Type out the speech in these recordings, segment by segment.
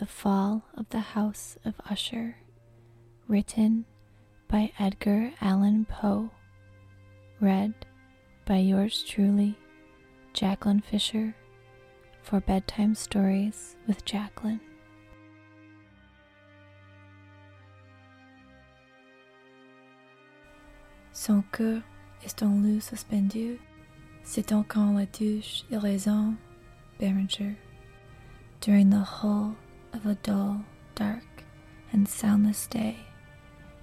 The Fall of the House of Usher, written by Edgar Allan Poe, read by yours truly, Jaclyn Fisher, for Bedtime Stories with Jaclyn. Son cœur est en lieu suspendu, c'est encore la douche et raison, Béranger. During the whole of a dull, dark, and soundless day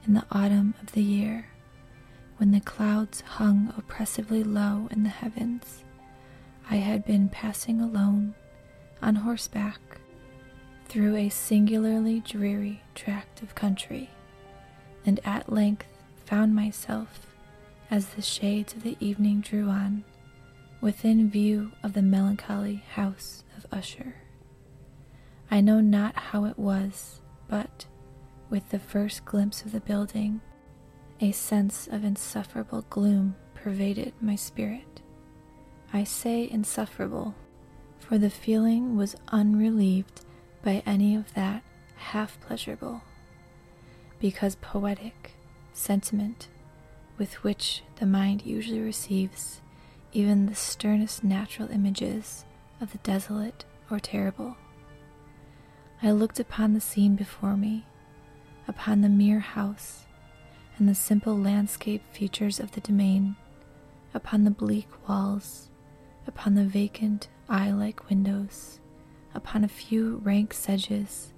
in the autumn of the year, when the clouds hung oppressively low in the heavens, I had been passing alone on horseback through a singularly dreary tract of country, and at length found myself, as the shades of the evening drew on, within view of the melancholy house of Usher. I know not how it was, but, with the first glimpse of the building, a sense of insufferable gloom pervaded my spirit. I say insufferable, for the feeling was unrelieved by any of that half pleasurable, because poetic sentiment with which the mind usually receives even the sternest natural images of the desolate or terrible. I looked upon the scene before me, upon the mere house and the simple landscape features of the domain, upon the bleak walls, upon the vacant eye like windows, upon a few rank sedges,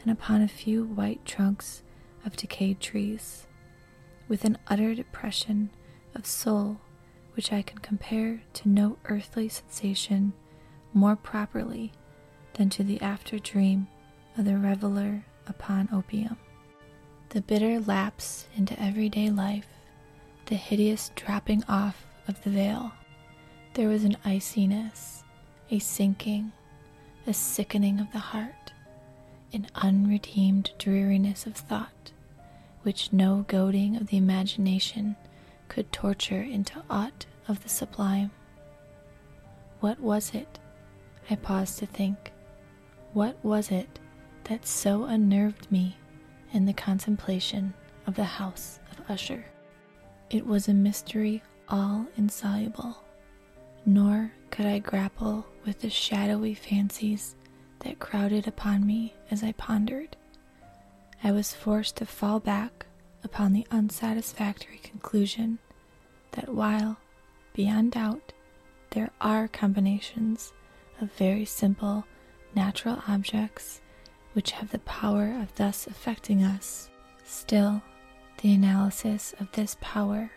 and upon a few white trunks of decayed trees, with an utter depression of soul which I can compare to no earthly sensation more properly than to the after dream of the reveler upon opium. The bitter lapse into everyday life, the hideous dropping off of the veil. There was an iciness, a sinking, a sickening of the heart, an unredeemed dreariness of thought, which no goading of the imagination could torture into aught of the sublime. What was it? I paused to think. What was it that so unnerved me in the contemplation of the house of Usher. It was a mystery all insoluble, nor could I grapple with the shadowy fancies that crowded upon me as I pondered. I was forced to fall back upon the unsatisfactory conclusion that while, beyond doubt, there are combinations of very simple natural objects which have the power of thus affecting us. Still, the analysis of this power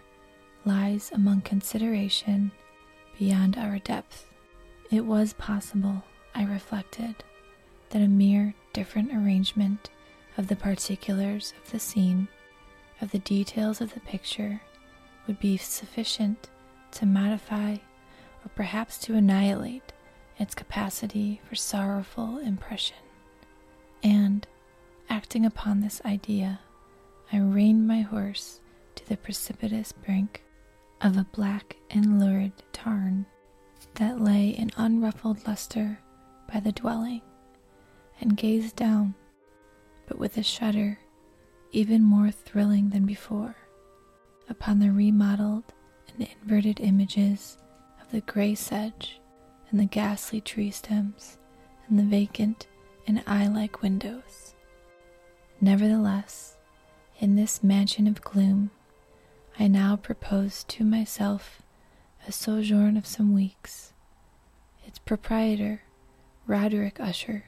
lies among consideration beyond our depth. It was possible, I reflected, that a mere different arrangement of the particulars of the scene, of the details of the picture, would be sufficient to modify or perhaps to annihilate its capacity for sorrowful impression. And, acting upon this idea, I reined my horse to the precipitous brink of a black and lurid tarn that lay in unruffled luster by the dwelling, and gazed down, but with a shudder even more thrilling than before, upon the remodeled and inverted images of the gray sedge and the ghastly tree stems and the vacant and eye like windows. Nevertheless, in this mansion of gloom, I now propose to myself a sojourn of some weeks. Its proprietor, Roderick Usher,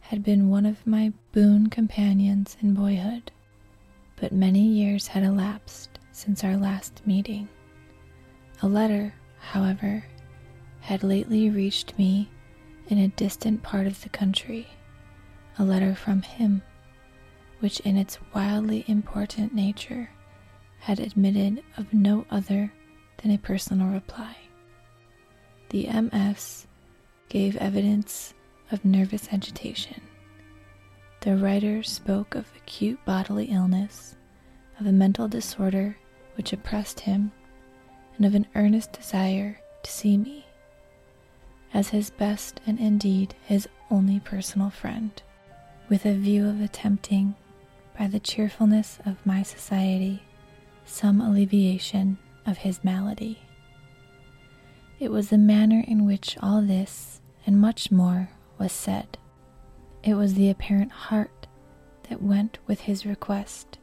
had been one of my boon companions in boyhood, but many years had elapsed since our last meeting. A letter, however, had lately reached me in a distant part of the country, a letter from him, which in its wildly important nature had admitted of no other than a personal reply. The MS gave evidence of nervous agitation. The writer spoke of acute bodily illness, of a mental disorder which oppressed him, and of an earnest desire to see me as his best and indeed his only personal friend. with a view of attempting, by the cheerfulness of my society, some alleviation of his malady. It was the manner in which all this and much more was said. It was the apparent heart that went with his request,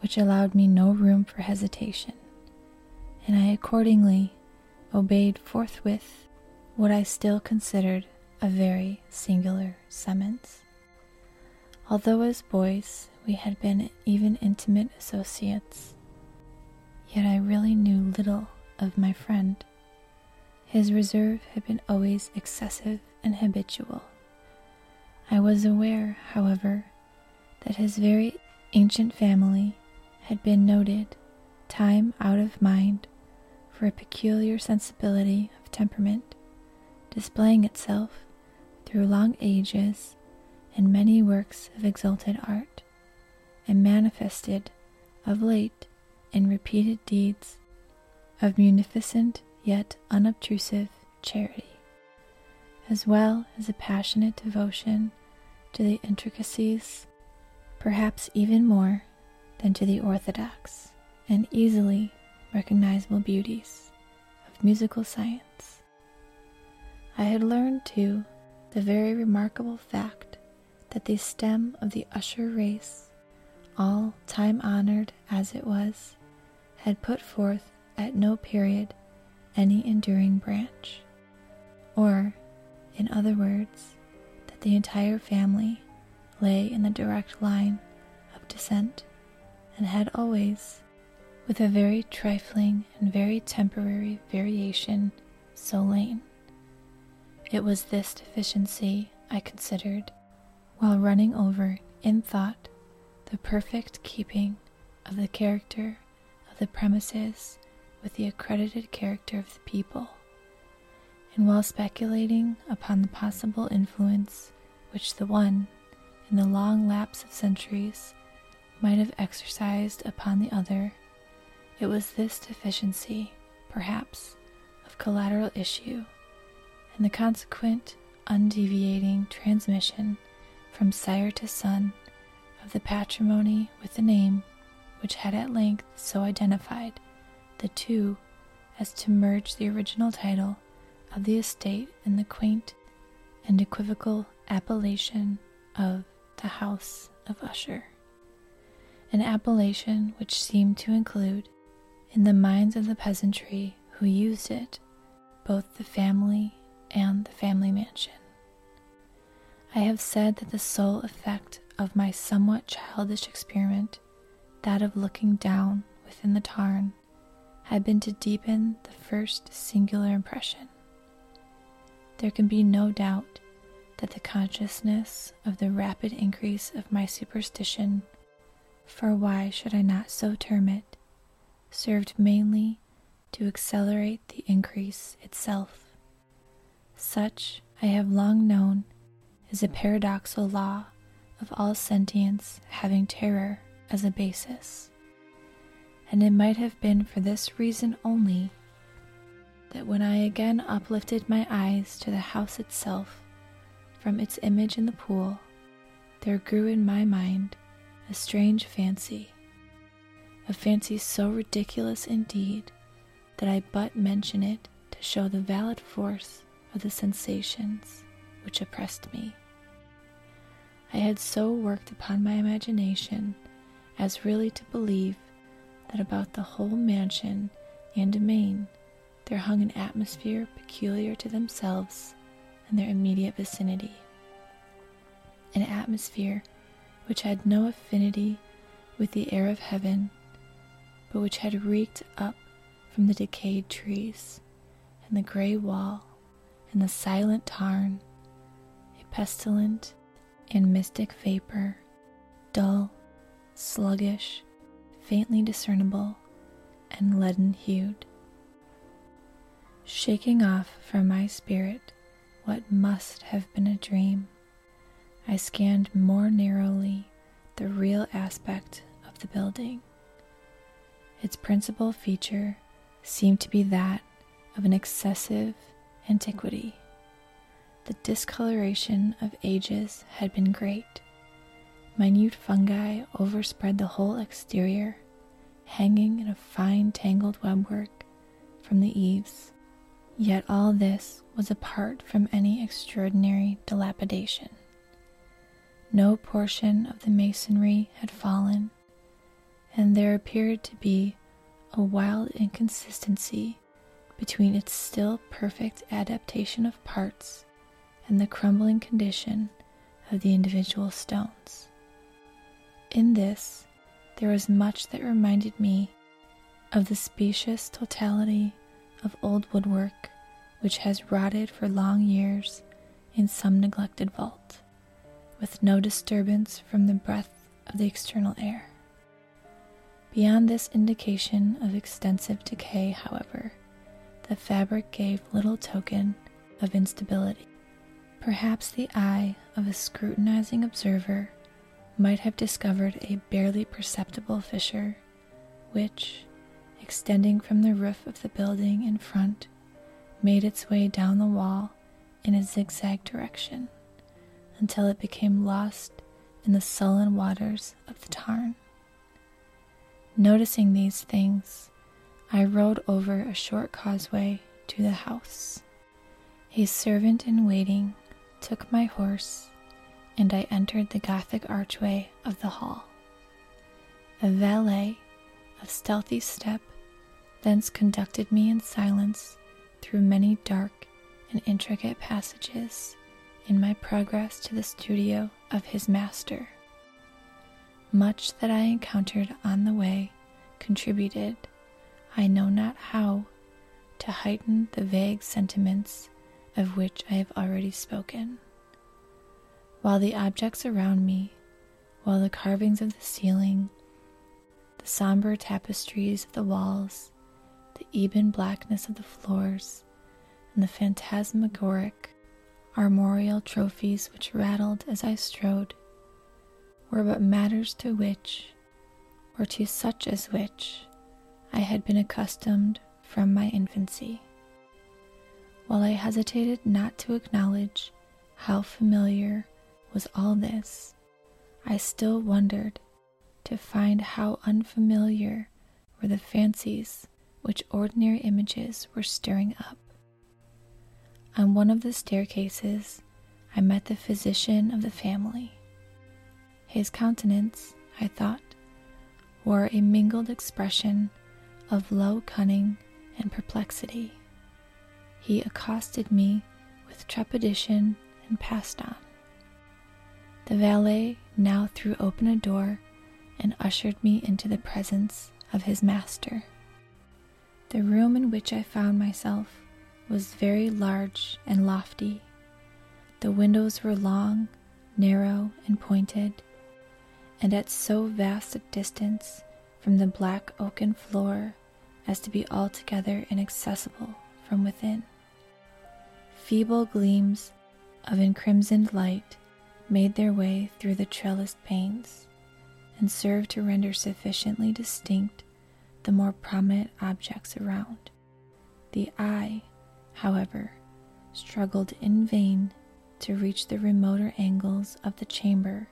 which allowed me no room for hesitation, and I accordingly obeyed forthwith what I still considered a very singular summons. Although as boys we had been even intimate associates, yet I really knew little of my friend. His reserve had been always excessive and habitual. I was aware, however, that his very ancient family had been noted, time out of mind, for a peculiar sensibility of temperament, displaying itself through long ages in many works of exalted art, and manifested of late in repeated deeds of munificent yet unobtrusive charity, as well as a passionate devotion to the intricacies, perhaps even more than to the orthodox and easily recognizable beauties of musical science. I had learned, too, the very remarkable fact that the stem of the Usher race, all time honored as it was, had put forth at no period any enduring branch, or, in other words, that the entire family lay in the direct line of descent and had always, with a very trifling and very temporary variation, so lain. It was this deficiency I considered while running over in thought the perfect keeping of the character of the premises with the accredited character of the people, and while speculating upon the possible influence which the one, in the long lapse of centuries, might have exercised upon the other, it was this deficiency, perhaps, of collateral issue, and the consequent undeviating transmission from sire to son of the patrimony with the name which had at length so identified the two as to merge the original title of the estate in the quaint and equivocal appellation of the House of Usher, an appellation which seemed to include, in the minds of the peasantry who used it, both the family and the family mansion. I have said that the sole effect of my somewhat childish experiment, that of looking down within the tarn, had been to deepen the first singular impression. There can be no doubt that the consciousness of the rapid increase of my superstition, for why should I not so term it, served mainly to accelerate the increase itself. Such, I have long known, is a paradoxal law of all sentience having terror as a basis. And it might have been for this reason only that when I again uplifted my eyes to the house itself from its image in the pool, there grew in my mind a strange fancy, a fancy so ridiculous indeed that I but mention it to show the valid force of the sensations which oppressed me. I had so worked upon my imagination as really to believe that about the whole mansion and domain there hung an atmosphere peculiar to themselves and their immediate vicinity. An atmosphere which had no affinity with the air of heaven, but which had reeked up from the decayed trees and the gray wall and the silent tarn, a pestilent and mystic vapor, dull, sluggish, faintly discernible and leaden hued. Shaking off from my spirit what must have been a dream, I scanned more narrowly the real aspect of the building. Its principal feature seemed to be that of an excessive antiquity. The discoloration of ages had been great, Minute fungi overspread the whole exterior, hanging in a fine tangled webwork from the eaves. Yet all this was apart from any extraordinary dilapidation. No portion of the masonry had fallen, and there appeared to be a wild inconsistency between its still perfect adaptation of parts and the crumbling condition of the individual stones. In this, there was much that reminded me of the spacious totality of old woodwork which has rotted for long years in some neglected vault, with no disturbance from the breath of the external air. Beyond this indication of extensive decay, however, the fabric gave little token of instability. Perhaps the eye of a scrutinizing observer might have discovered a barely perceptible fissure, which, extending from the roof of the building in front, made its way down the wall in a zigzag direction until it became lost in the sullen waters of the tarn. Noticing these things, I rode over a short causeway to the house. A servant in waiting took my horse, and I entered the Gothic archway of the hall. A valet of stealthy step thence conducted me in silence through many dark and intricate passages in my progress to the studio of his master. Much that I encountered on the way contributed, I know not how, to heighten the vague sentiments of which I have already spoken. While the objects around me, while the carvings of the ceiling, the somber tapestries of the walls, the ebon blackness of the floors, and the phantasmagoric armorial trophies which rattled as I strode, were but matters to which, or to such as which, I had been accustomed from my infancy. While I hesitated not to acknowledge how familiar was all this, I still wondered to find how unfamiliar were the fancies which ordinary images were stirring up. On one of the staircases, I met the physician of the family. His countenance, I thought, wore a mingled expression of low cunning and perplexity. He accosted me with trepidation and passed on. The valet now threw open a door and ushered me into the presence of his master. The room in which I found myself was very large and lofty. The windows were long, narrow, and pointed, and at so vast a distance from the black oaken floor as to be altogether inaccessible from within. Feeble gleams of encrimsoned light made their way through the trellised panes and served to render sufficiently distinct the more prominent objects around. The eye, however, struggled in vain to reach the remoter angles of the chamber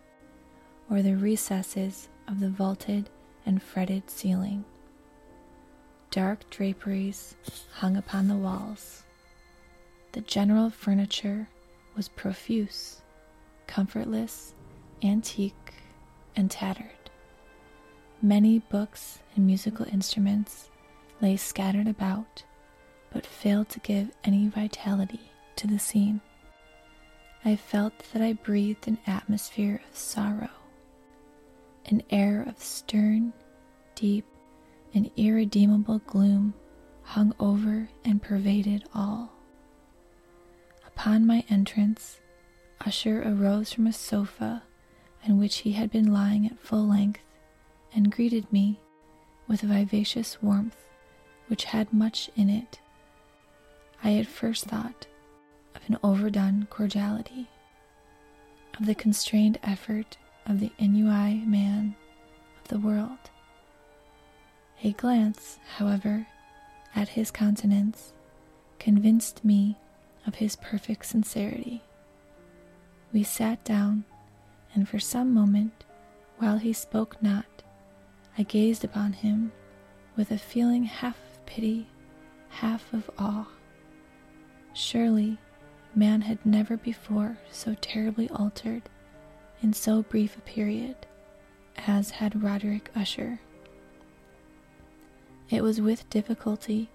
or the recesses of the vaulted and fretted ceiling. Dark draperies hung upon the walls. The general furniture was profuse, comfortless, antique, and tattered. Many books and musical instruments lay scattered about, but failed to give any vitality to the scene. I felt that I breathed an atmosphere of sorrow. An air of stern, deep, and irredeemable gloom hung over and pervaded all. Upon my entrance, Usher arose from a sofa on which he had been lying at full length and greeted me with a vivacious warmth which had much in it. I at first thought of an overdone cordiality, of the constrained effort of the ennuyé man of the world. A glance, however, at his countenance convinced me of his perfect sincerity. We sat down, and for some moment While he spoke not, I gazed upon him with a feeling half of pity, half of awe. Surely man had never before so terribly altered in so brief a period as had Roderick Usher. It was with difficulty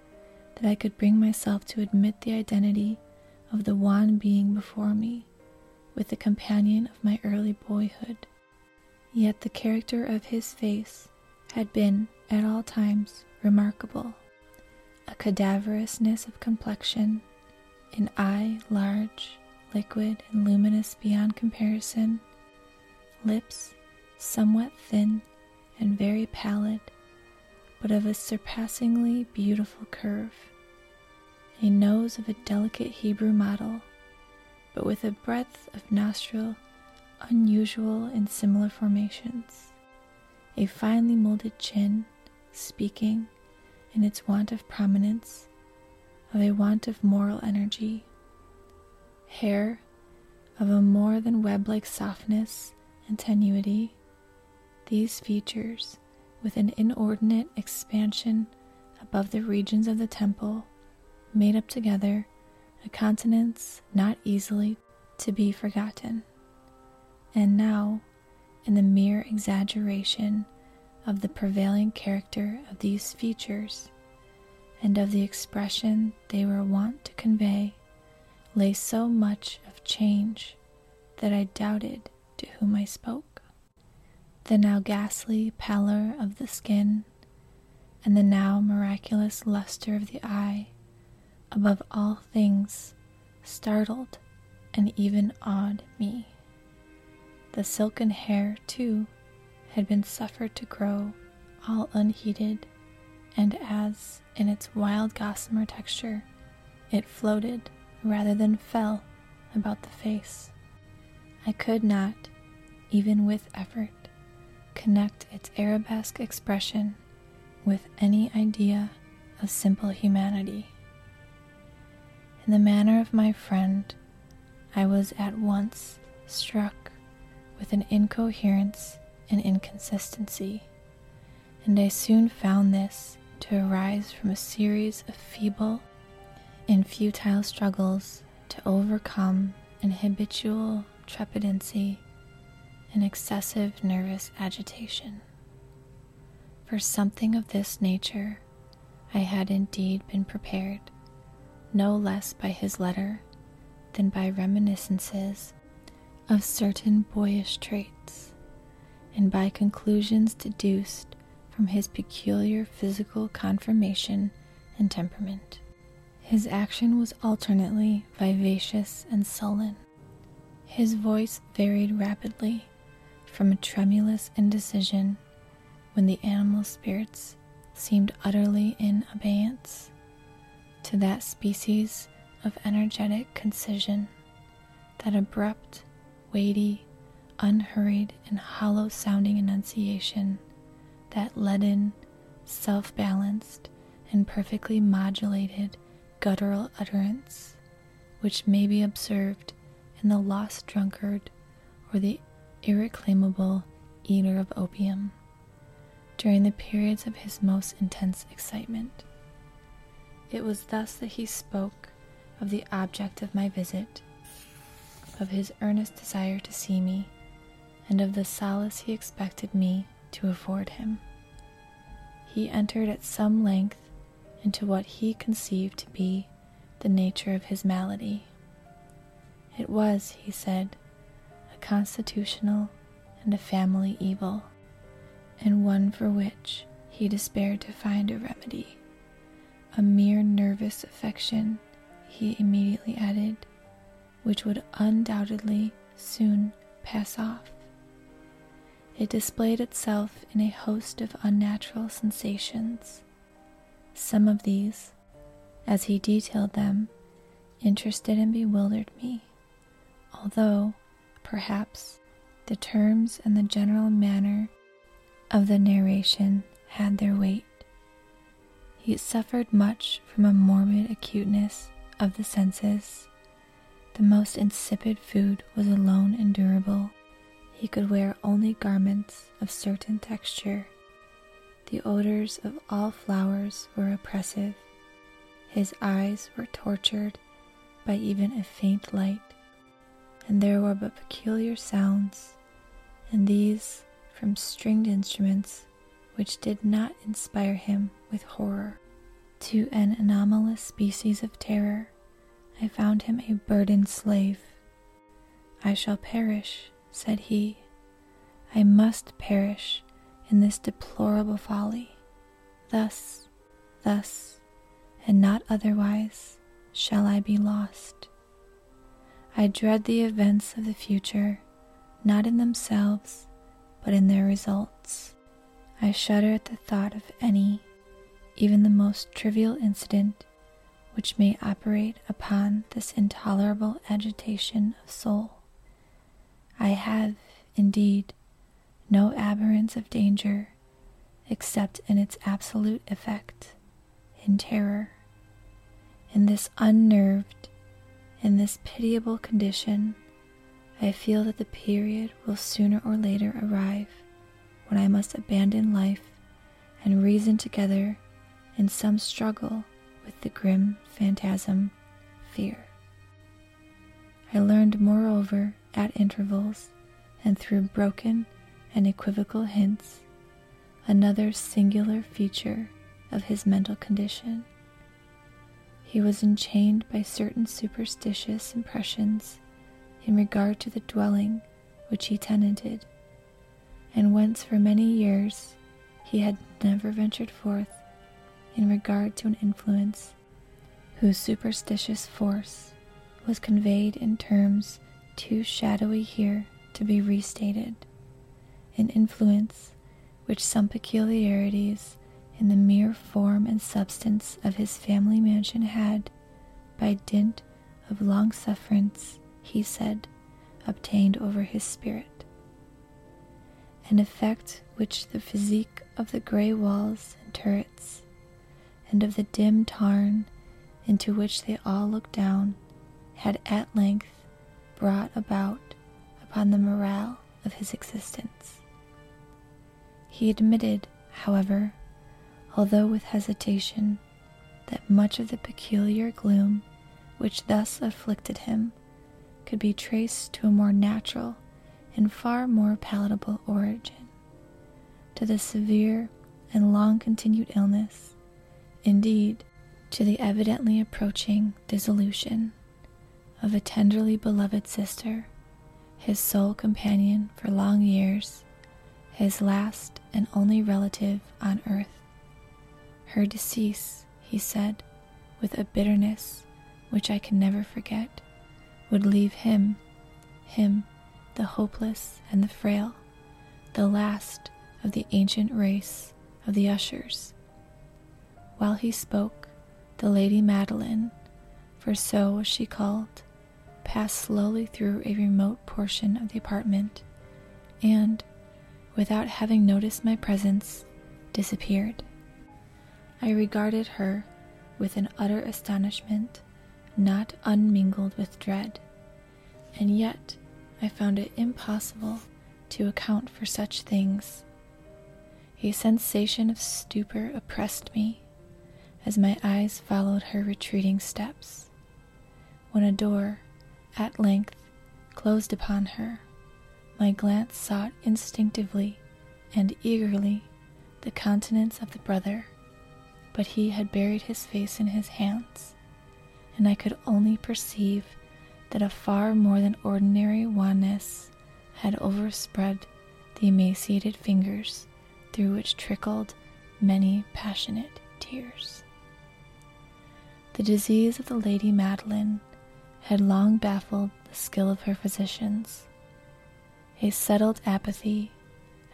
that I could bring myself to admit the identity of the wan being before me with the companion of my early boyhood. Yet the character of his face had been at all times remarkable. A cadaverousness of complexion, an eye large, liquid, and luminous beyond comparison, lips somewhat thin and very pallid, but of a surpassingly beautiful curve, a nose of a delicate Hebrew model, but with a breadth of nostril unusual in similar formations, a finely molded chin, speaking, in its want of prominence, of a want of moral energy, hair of a more than web like softness and tenuity, these features, with an inordinate expansion above the regions of the temple, made up together a countenance not easily to be forgotten. And now, in the mere exaggeration of the prevailing character of these features and of the expression they were wont to convey, lay so much of change that I doubted to whom I spoke. The now ghastly pallor of the skin, and the now miraculous luster of the eye, above all things, startled and even awed me. The silken hair, too, had been suffered to grow all unheeded, and as, in its wild gossamer texture, it floated rather than fell about the face. I could not, even with effort, connect its arabesque expression with any idea of simple humanity. In the manner of my friend, I was at once struck with an incoherence and inconsistency, and I soon found this to arise from a series of feeble and futile struggles to overcome an habitual trepidancy, and excessive nervous agitation. For something of this nature, I had indeed been prepared, no less by his letter than by reminiscences of certain boyish traits, and by conclusions deduced from his peculiar physical conformation and temperament. His action was alternately vivacious and sullen, his voice varied rapidly from a tremulous indecision when the animal spirits seemed utterly in abeyance to that species of energetic concision, that abrupt, weighty, unhurried, and hollow sounding enunciation, that leaden, self balanced, and perfectly modulated guttural utterance, which may be observed in the lost drunkard or the irreclaimable eater of opium during the periods of his most intense excitement. It was thus that he spoke of the object of my visit, of his earnest desire to see me, and of the solace he expected me to afford him. He entered at some length into what he conceived to be the nature of his malady. It was, he said, constitutional and a family evil, and one for which he despaired to find a remedy. A mere nervous affection, he immediately added, which would undoubtedly soon pass off. It displayed itself in a host of unnatural sensations. Some of these, as he detailed them, interested and bewildered me although, perhaps, the terms and the general manner of the narration had their weight. He suffered much from a morbid acuteness of the senses. The most insipid food was alone endurable, he could wear only garments of certain texture. The odors of all flowers were oppressive. His eyes were tortured by even a faint light, and there were but peculiar sounds, and these from stringed instruments which did not inspire him with horror. To an anomalous species of terror, I found him a burdened slave. I shall perish, said he. I must perish in this deplorable folly. Thus, thus, and not otherwise shall I be lost. I dread the events of the future, not in themselves, but in their results. I shudder at the thought of any, even the most trivial incident, which may operate upon this intolerable agitation of soul. I have, indeed, no abhorrence of danger except in its absolute effect, in terror. In this unnerved, in this pitiable condition, I feel that the period will sooner or later arrive when I must abandon life and reason together in some struggle with the grim phantasm, fear. I learned, moreover, at intervals and through broken and equivocal hints, another singular feature of his mental condition. He was enchained by certain superstitious impressions in regard to the dwelling which he tenanted, and whence for many years he had never ventured forth in regard to an influence whose superstitious force was conveyed in terms too shadowy here to be restated, an influence which some peculiarities in the mere form and substance of his family mansion had, by dint of long sufferance, he said, obtained over his spirit. An effect which the physique of the grey walls and turrets, and of the dim tarn into which they all looked down, had at length brought about upon the morale of his existence. He admitted, however, although with hesitation, that much of the peculiar gloom which thus afflicted him could be traced to a more natural and far more palatable origin, to the severe and long continued illness, indeed, to the evidently approaching dissolution of a tenderly beloved sister, his sole companion for long years, his last and only relative on earth. Her decease, he said, with a bitterness which I can never forget, would leave him, him, the hopeless and the frail, the last of the ancient race of the ushers. While he spoke, the Lady Madeline, for so was she called, passed slowly through a remote portion of the apartment and, without having noticed my presence, disappeared. I regarded her with an utter astonishment, not unmingled with dread, and yet I found it impossible to account for such things. A sensation of stupor oppressed me as my eyes followed her retreating steps. When a door, at length, closed upon her, my glance sought instinctively and eagerly the countenance of the brother but he had buried his face in his hands, and I could only perceive that a far more than ordinary wanness had overspread the emaciated fingers through which trickled many passionate tears. The disease of the Lady Madeline had long baffled the skill of her physicians. A settled apathy,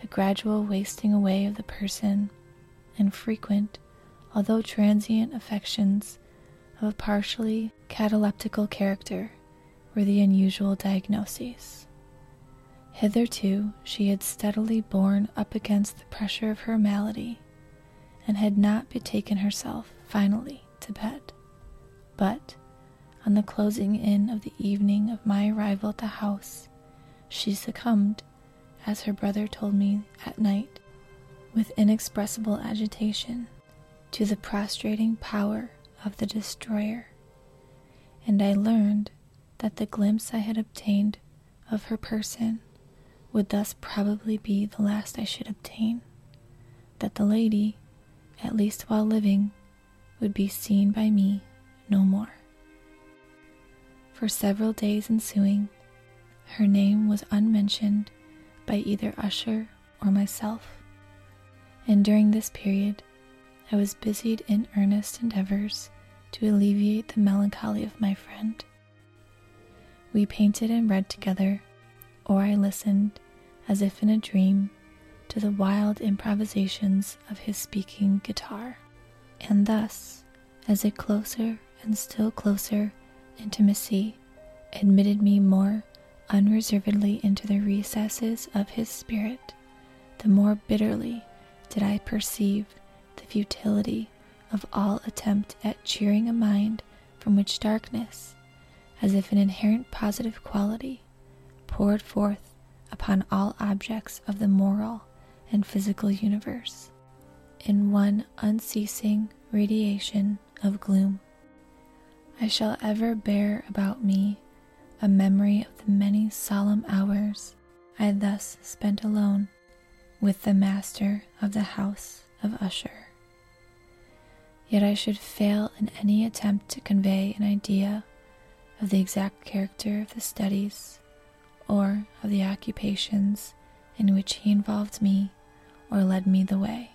a gradual wasting away of the person, and frequent although transient affections of a partially cataleptical character were the unusual diagnoses. Hitherto she had steadily borne up against the pressure of her malady and had not betaken herself finally to bed. But on the closing in of the evening of my arrival at the house, she succumbed as her brother told me at night, with inexpressible agitation, to the prostrating power of the destroyer. And I learned that the glimpse I had obtained of her person would thus probably be the last I should obtain, that the lady, at least while living, would be seen by me no more. For several days ensuing, her name was unmentioned by either Usher or myself, and during this period I was busied in earnest endeavors to alleviate the melancholy of my friend. We painted and read together, or I listened, as if in a dream, to the wild improvisations of his speaking guitar. And thus, as a closer and still closer intimacy admitted me more unreservedly into the recesses of his spirit, the more bitterly did I perceive futility of all attempt at cheering a mind from which darkness, as if an inherent positive quality, poured forth upon all objects of the moral and physical universe in one unceasing radiation of gloom. I shall ever bear about me a memory of the many solemn hours I thus spent alone with the master of the house of Usher. Yet I should fail in any attempt to convey an idea of the exact character of the studies or of the occupations in which he involved me or led me the way.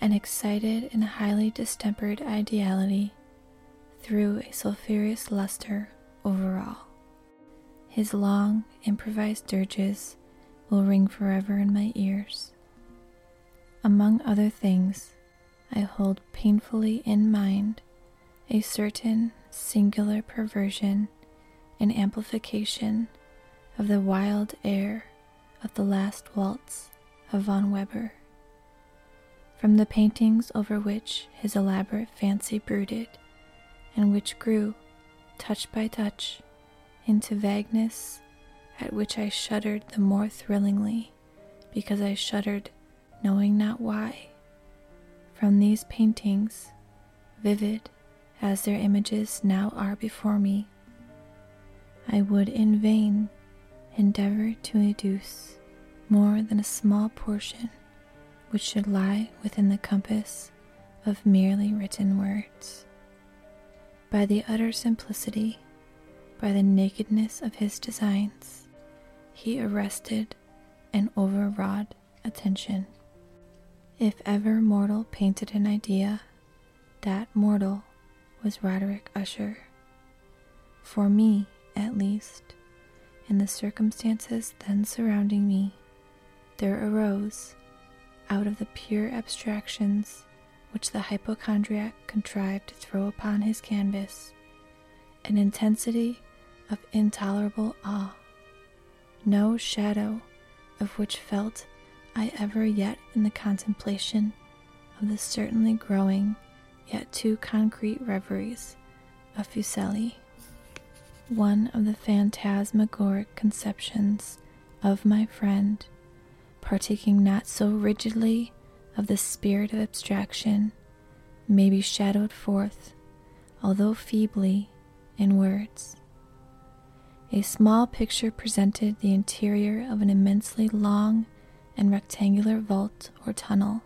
An excited and highly distempered ideality threw a sulphurous luster over all. His long, improvised dirges will ring forever in my ears. Among other things, I hold painfully in mind a certain singular perversion and amplification of the wild air of the last waltz of von Weber. From the paintings over which his elaborate fancy brooded, and which grew, touch by touch, into vagueness at which I shuddered the more thrillingly because I shuddered knowing not why. From these paintings, vivid as their images now are before me, I would in vain endeavor to educe more than a small portion which should lie within the compass of merely written words. By the utter simplicity, by the nakedness of his designs, he arrested and overwrought attention. If ever mortal painted an idea, that mortal was Roderick Usher. For me, at least, in the circumstances then surrounding me, there arose, out of the pure abstractions which the hypochondriac contrived to throw upon his canvas, an intensity of intolerable awe, no shadow of which felt I ever yet in the contemplation of the certainly growing yet too concrete reveries of Fuseli, one of the phantasmagoric conceptions of my friend, partaking not so rigidly of the spirit of abstraction, may be shadowed forth, although feebly, in words. A small picture presented the interior of an immensely long and rectangular vault or tunnel,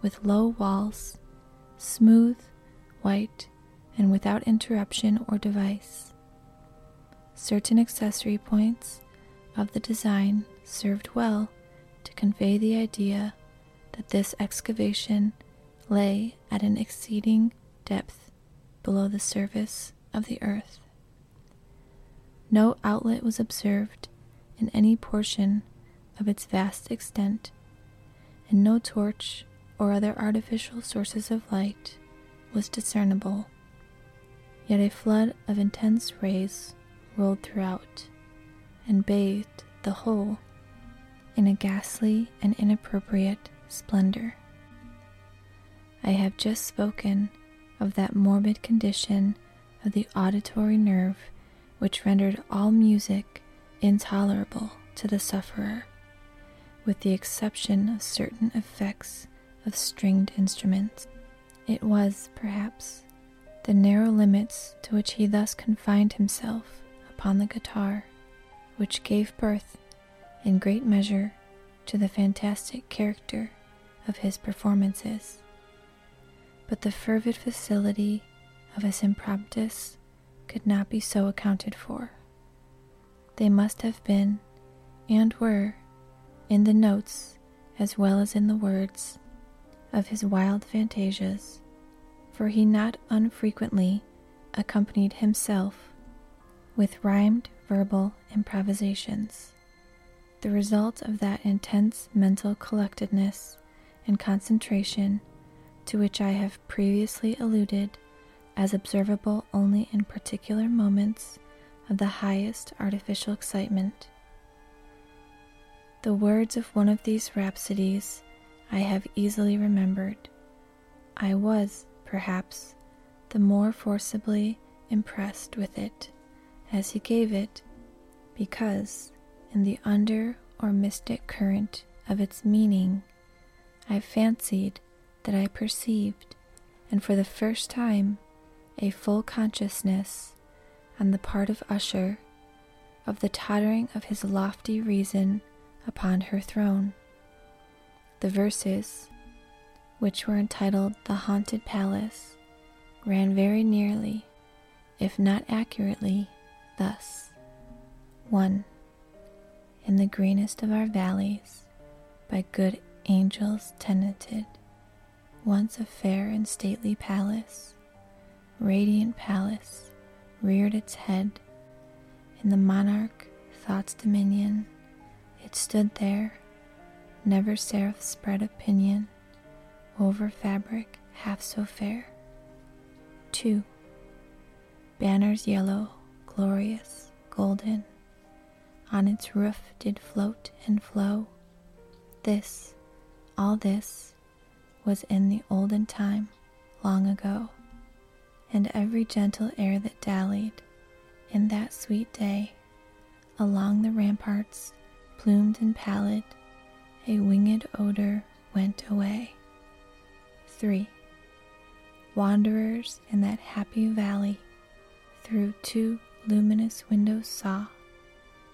with low walls, smooth, white, and without interruption or device. Certain accessory points of the design served well to convey the idea that this excavation lay at an exceeding depth below the surface of the earth. No outlet was observed in any portion of its vast extent, and no torch or other artificial sources of light was discernible. Yet a flood of intense rays rolled throughout and bathed the whole in a ghastly and inappropriate splendor. I have just spoken of that morbid condition of the auditory nerve which rendered all music intolerable to the sufferer, with the exception of certain effects of stringed instruments. It was, perhaps, the narrow limits to which he thus confined himself upon the guitar, which gave birth, in great measure, to the fantastic character of his performances. But the fervid facility of his impromptus could not be so accounted for. They must have been, and were, in the notes as well as in the words of his wild fantasias, for he not unfrequently accompanied himself with rhymed verbal improvisations, the result of that intense mental collectedness and concentration to which I have previously alluded as observable only in particular moments of the highest artificial excitement. The words of one of these rhapsodies I have easily remembered. I was, perhaps, the more forcibly impressed with it as he gave it, because, in the under or mystic current of its meaning, I fancied that I perceived, and for the first time, a full consciousness on the part of Usher of the tottering of his lofty reason upon her throne. The verses, which were entitled The Haunted Palace, ran very nearly, if not accurately, thus 1. In the greenest of our valleys, by good angels tenanted, once a fair and stately palace, radiant palace, reared its head. In the monarch thought's dominion, it stood there, never seraph spread a pinion over fabric half so fair. 2. Banners yellow, glorious, golden, on its roof did float and flow. This, all this, was in the olden time, long ago and every gentle air that dallied in that sweet day along the ramparts, plumed and pallid, a winged odor went away. 3. Wanderers in that happy valley through two luminous windows saw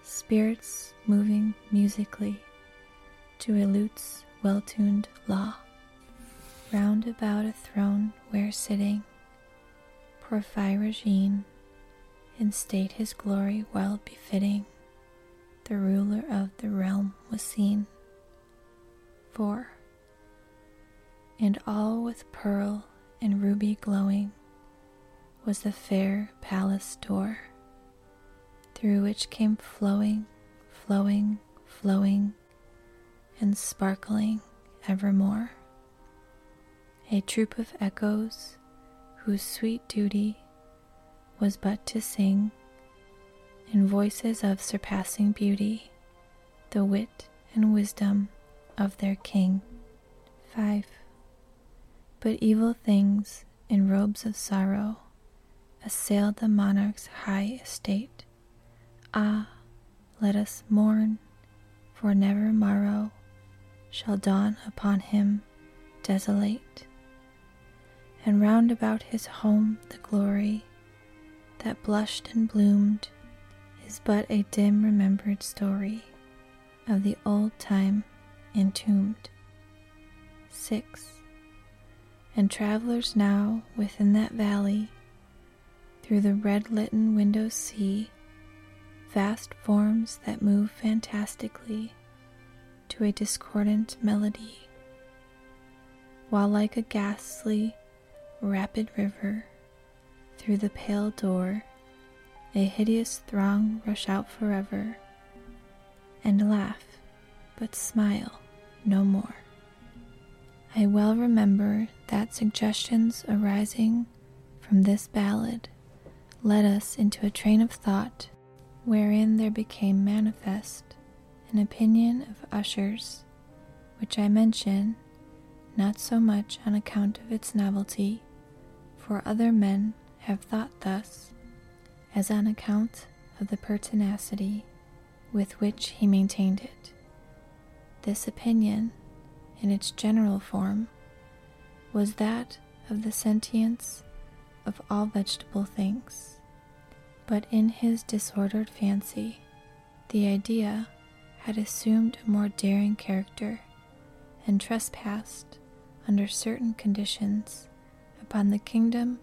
spirits moving musically to a lute's well tuned law. Round about a throne where sitting Porphyrogene, in state his glory well befitting, the ruler of the realm was seen. 4. And all with pearl and ruby glowing was the fair palace door, through which came flowing, flowing, flowing, and sparkling evermore a troop of echoes whose sweet duty was but to sing in voices of surpassing beauty the wit and wisdom of their king. 5. But evil things in robes of sorrow assailed the monarch's high estate. Ah, let us mourn, for never morrow shall dawn upon him desolate and round about his home the glory that blushed and bloomed is but a dim remembered story of the old time entombed. 6. And travelers now within that valley through the red litten windows see vast forms that move fantastically to a discordant melody, while like a ghastly rapid river, through the pale door, a hideous throng rush out forever, and laugh, but smile no more. I well remember that suggestions arising from this ballad led us into a train of thought wherein there became manifest an opinion of Usher's, which I mention not so much on account of its novelty for other men have thought thus, as on account of the pertinacity with which he maintained it. This opinion, in its general form, was that of the sentience of all vegetable things. But in his disordered fancy, the idea had assumed a more daring character and trespassed under certain conditions upon the kingdom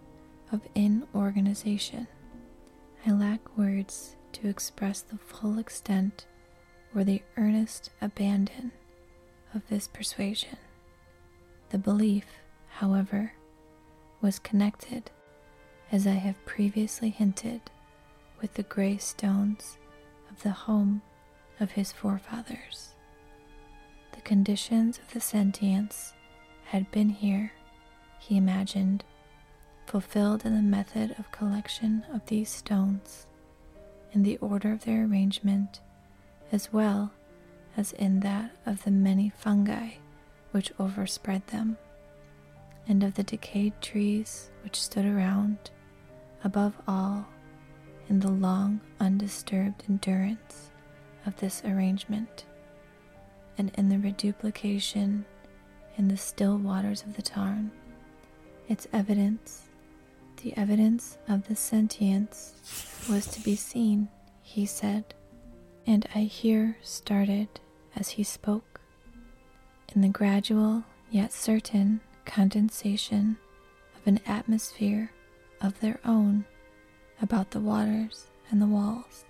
of inorganization. I lack words to express the full extent or the earnest abandon of this persuasion. The belief, however, was connected, as I have previously hinted, with the gray stones of the home of his forefathers. The conditions of the sentience had been here, he imagined, fulfilled in the method of collection of these stones, in the order of their arrangement, as well as in that of the many fungi which overspread them, and of the decayed trees which stood around, above all, in the long undisturbed endurance of this arrangement, and in the reduplication in the still waters of the tarn, its evidence the evidence of the sentience was to be seen, he said, and I here started as he spoke. In the gradual yet certain condensation of an atmosphere of their own about the waters and the walls.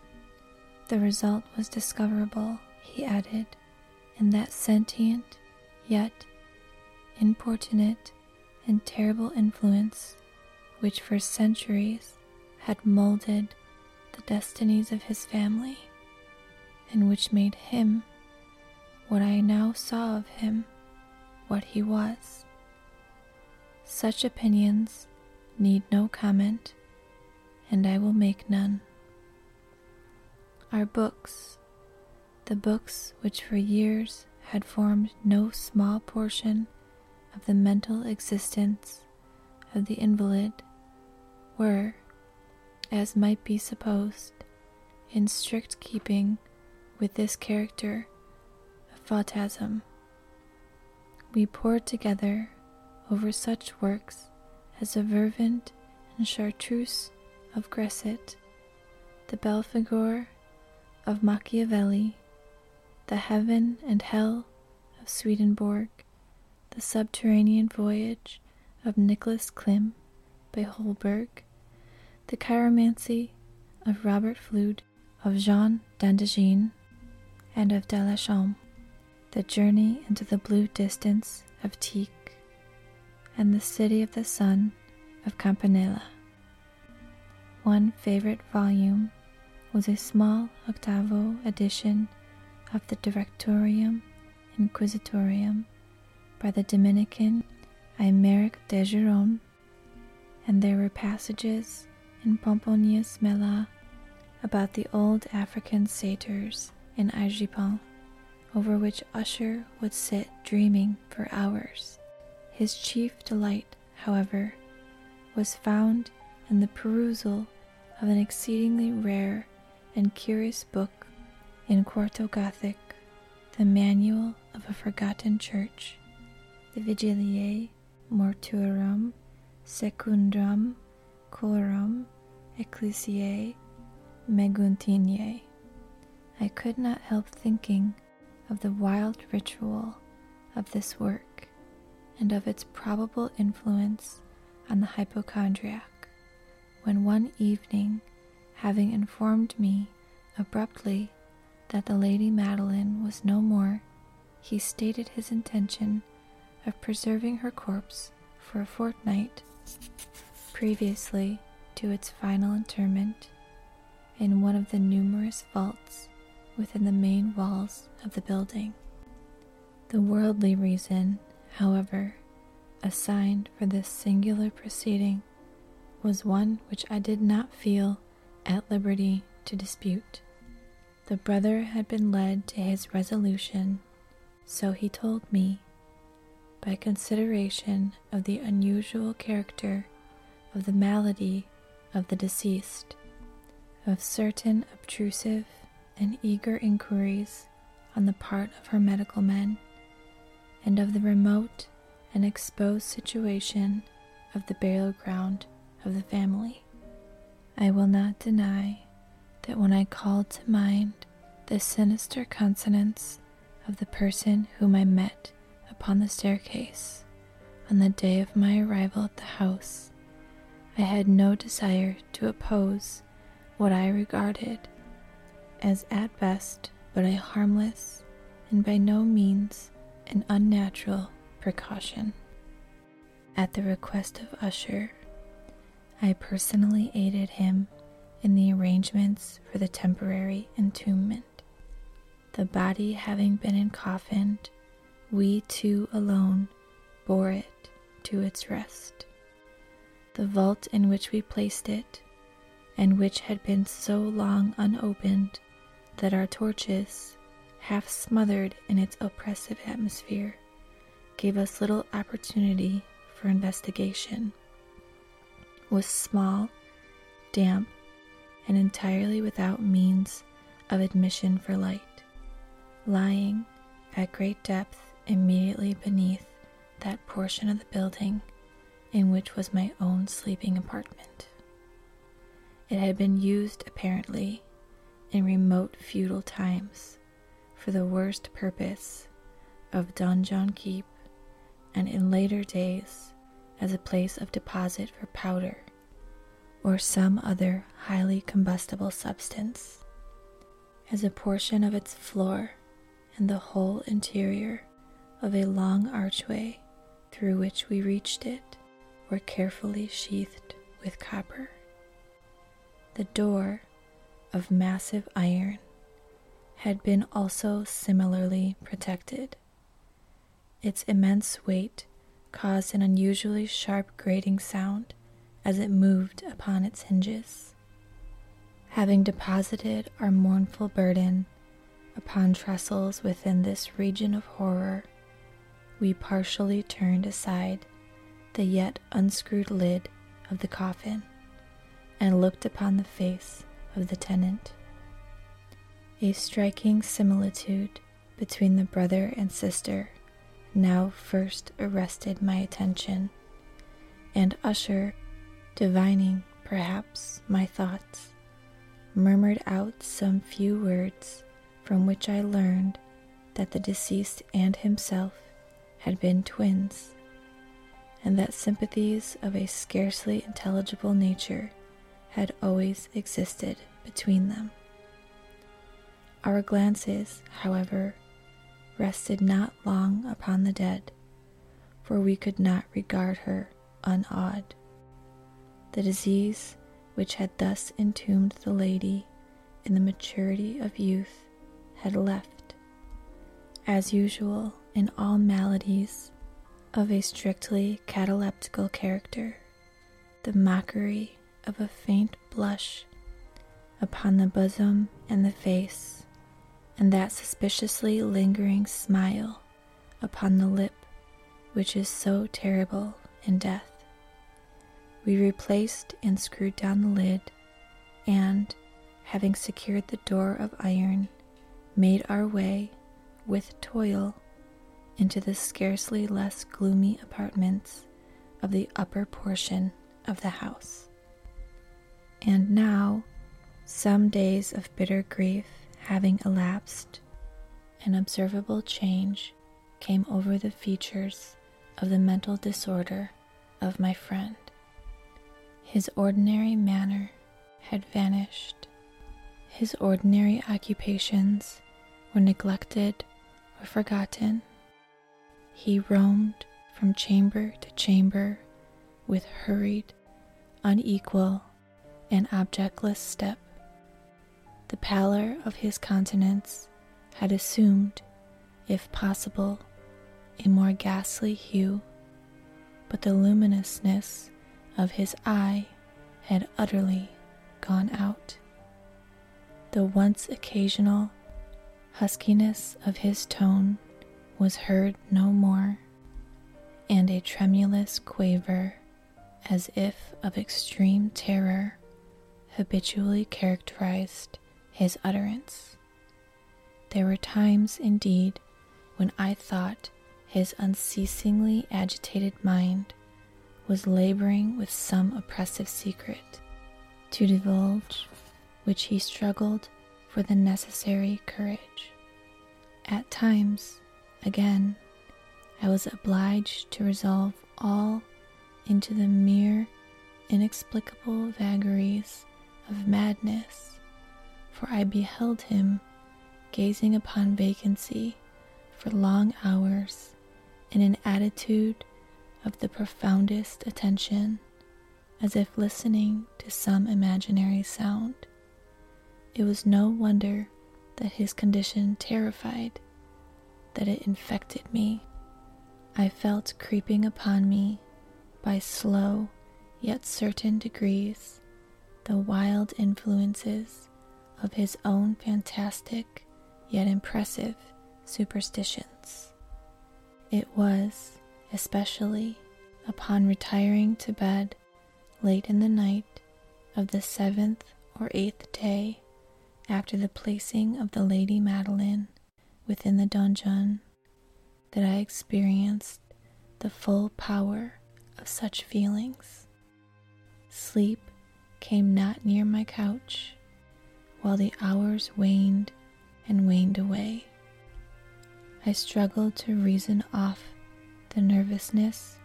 The result was discoverable, he added, in that sentient yet importunate and terrible influence which for centuries had molded the destinies of his family, and which made him what I now saw of him, what he was. Such opinions need no comment, and I will make none. Our books, the books which for years had formed no small portion of the mental existence of the invalid, were, as might be supposed, in strict keeping with this character of phantasm. We pored together over such works as the Ververt and Chartreuse of Gresset, the Belphegor of Machiavelli, the Heaven and Hell of Swedenborg, the Subterranean Voyage of Nicholas Klimm by Holberg, the Chiromancy of Robert Fludd, of Jean D'Indaginé, and of de The Journey into the Blue Distance of Tieck, and The City of the Sun of Campanella. One favorite volume was a small octavo edition of the Directorium Inquisitorium by the Dominican Eymeric de Gironne, and there were passages in Pomponius Mela about the old African satyrs in Aegipans, over which Usher would sit dreaming for hours. His chief delight, however, was found in the perusal of an exceedingly rare and curious book in quarto Gothic, the Manual of a Forgotten Church, the Vigiliae Mortuorum Secundum Chorum Ecclesiae Maguntinae. I could not help thinking of the wild ritual of this work and of its probable influence on the hypochondriac, when one evening, having informed me abruptly that the Lady Madeline was no more, he stated his intention of preserving her corpse for a fortnight previously to its final interment in one of the numerous vaults within the main walls of the building. The worldly reason, however, assigned for this singular proceeding was one which I did not feel at liberty to dispute. The brother had been led to his resolution, so he told me, by consideration of the unusual character of the malady of the deceased, of certain obtrusive and eager inquiries on the part of her medical men, and of the remote and exposed situation of the burial ground of the family. I will not deny that when I called to mind the sinister countenance of the person whom I met upon the staircase on the day of my arrival at the house, I had no desire to oppose what I regarded as at best but a harmless and by no means an unnatural precaution. At the request of Usher, I personally aided him in the arrangements for the temporary entombment. The body having been encoffined, we two alone bore it to its rest. The vault in which we placed it, and which had been so long unopened that our torches, half smothered in its oppressive atmosphere, gave us little opportunity for investigation, was small, damp, and entirely without means of admission for light, lying at great depth immediately beneath that portion of the building in which was my own sleeping apartment. It had been used apparently in remote feudal times for the worst purpose of donjon keep and in later days as a place of deposit for powder or some other highly combustible substance. As a portion of its floor and the whole interior of a long archway through which we reached it were carefully sheathed with copper. The door of massive iron had been also similarly protected. Its immense weight caused an unusually sharp grating sound as it moved upon its hinges. Having deposited our mournful burden upon trestles within this region of horror, we partially turned aside the yet unscrewed lid of the coffin and looked upon the face of the tenant. A striking similitude between the brother and sister now first arrested my attention, and Usher, divining perhaps my thoughts, murmured out some few words from which I learned that the deceased and himself had been twins, and that sympathies of a scarcely intelligible nature had always existed between them. Our glances, however, rested not long upon the dead, for we could not regard her unawed. The disease which had thus entombed the lady in the maturity of youth had left. As usual in all maladies of a strictly cataleptical character, the mockery of a faint blush upon the bosom and the face, and that suspiciously lingering smile upon the lip which is so terrible in death. We replaced and screwed down the lid, and, having secured the door of iron, made our way with toil into the scarcely less gloomy apartments of the upper portion of the house. And now, some days of bitter grief having elapsed, an observable change came over the features of the mental disorder of my friend. His ordinary manner had vanished. His ordinary occupations were neglected or forgotten. He roamed from chamber to chamber with hurried, unequal, and objectless step. The pallor of his countenance had assumed, if possible, a more ghastly hue, but the luminousness of his eye had utterly gone out. The once occasional huskiness of his tone was heard no more, and a tremulous quaver, as if of extreme terror, habitually characterized his utterance. There were times, indeed, when I thought his unceasingly agitated mind was laboring with some oppressive secret to divulge, which he struggled for the necessary courage. At times, again, I was obliged to resolve all into the mere inexplicable vagaries of madness, for I beheld him gazing upon vacancy for long hours in an attitude of the profoundest attention, as if listening to some imaginary sound. It was no wonder that his condition terrified, that it infected me. I felt creeping upon me by slow yet certain degrees the wild influences of his own fantastic yet impressive superstitions. It was, especially upon retiring to bed late in the night of the seventh or eighth day after the placing of the Lady Madeline within the donjon, that I experienced the full power of such feelings. Sleep came not near my couch while the hours waned and waned away. I struggled to reason off the nervousness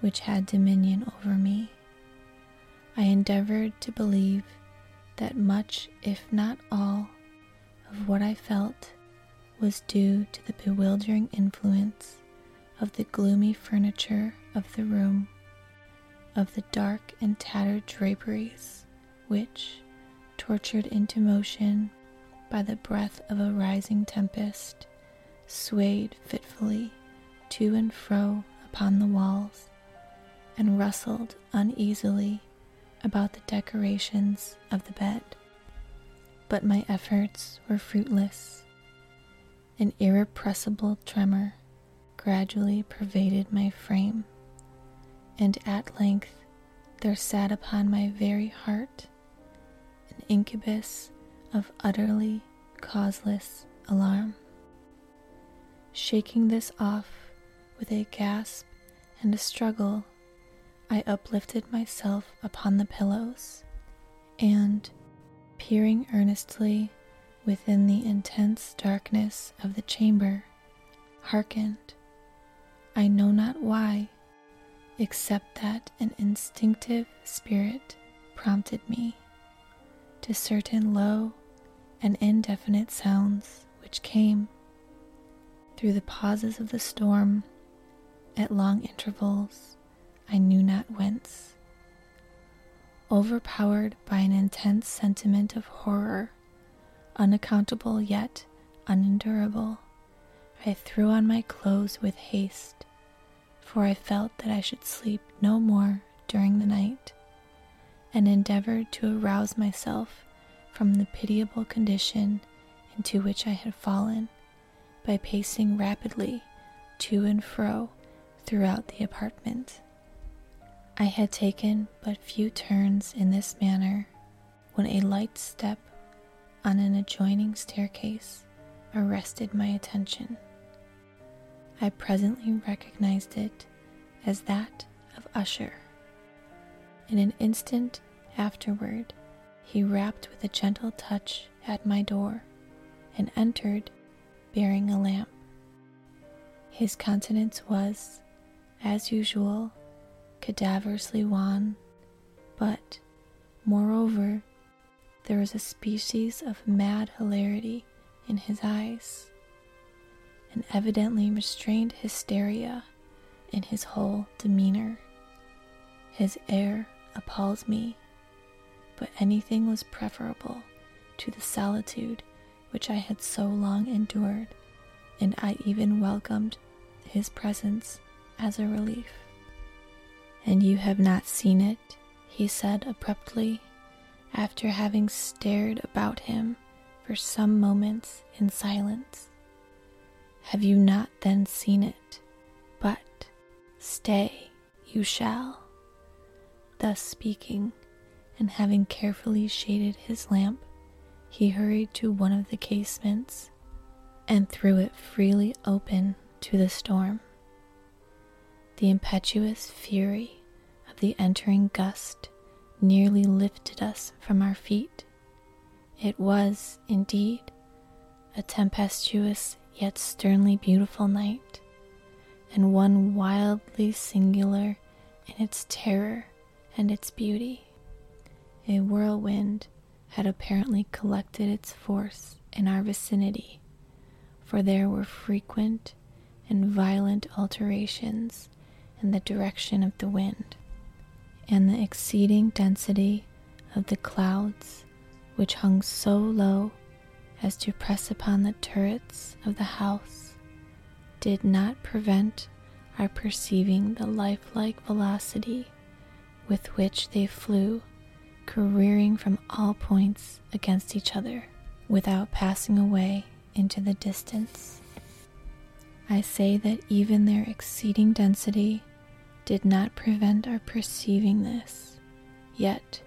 which had dominion over me. I endeavored to believe that much, if not all, of what I felt was due to the bewildering influence of the gloomy furniture of the room, of the dark and tattered draperies, which, tortured into motion by the breath of a rising tempest, swayed fitfully to and fro upon the walls, and rustled uneasily about the decorations of the bed. But my efforts were fruitless. An irrepressible tremor gradually pervaded my frame, and at length there sat upon my very heart an incubus of utterly causeless alarm. Shaking this off with a gasp and a struggle, I uplifted myself upon the pillows and, peering earnestly within the intense darkness of the chamber, hearkened. I know not why, except that an instinctive spirit prompted me to certain low and indefinite sounds which came through the pauses of the storm at long intervals, I knew not whence. Overpowered by an intense sentiment of horror, unaccountable yet unendurable, I threw on my clothes with haste, for I felt that I should sleep no more during the night, and endeavored to arouse myself from the pitiable condition into which I had fallen by pacing rapidly to and fro throughout the apartment. I had taken but few turns in this manner when a light step on an adjoining staircase arrested my attention. I presently recognized it as that of Usher. In an instant afterward, he rapped with a gentle touch at my door and entered bearing a lamp. His countenance was, as usual, cadaverously wan, but, moreover, there was a species of mad hilarity in his eyes, an evidently restrained hysteria in his whole demeanor. His air appalls me but anything was preferable to the solitude which I had so long endured, and I even welcomed his presence as a relief. And you have not seen it, he said abruptly, after having stared about him for some moments in silence. Have you not then seen it? But stay, you shall. Thus speaking, and having carefully shaded his lamp, he hurried to one of the casements and threw it freely open to the storm. The impetuous fury of the entering gust nearly lifted us from our feet. It was, indeed, a tempestuous yet sternly beautiful night, and one wildly singular in its terror and its beauty. A whirlwind had apparently collected its force in our vicinity, for there were frequent and violent alterations in the direction of the wind, and the exceeding density of the clouds which hung so low as to press upon the turrets of the house did not prevent our perceiving the lifelike velocity with which they flew, careering from all points against each other without passing away into the distance. I say that even their exceeding density did not prevent our perceiving this, yet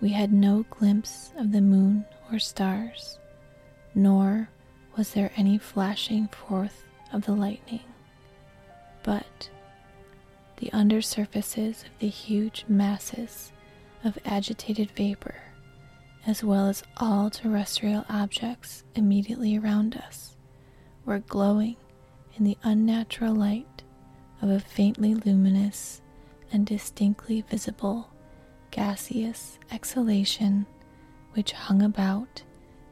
we had no glimpse of the moon or stars, nor was there any flashing forth of the lightning. But the undersurfaces of the huge masses of agitated vapor, as well as all terrestrial objects immediately around us, were glowing in the unnatural light of a faintly luminous and distinctly visible gaseous exhalation which hung about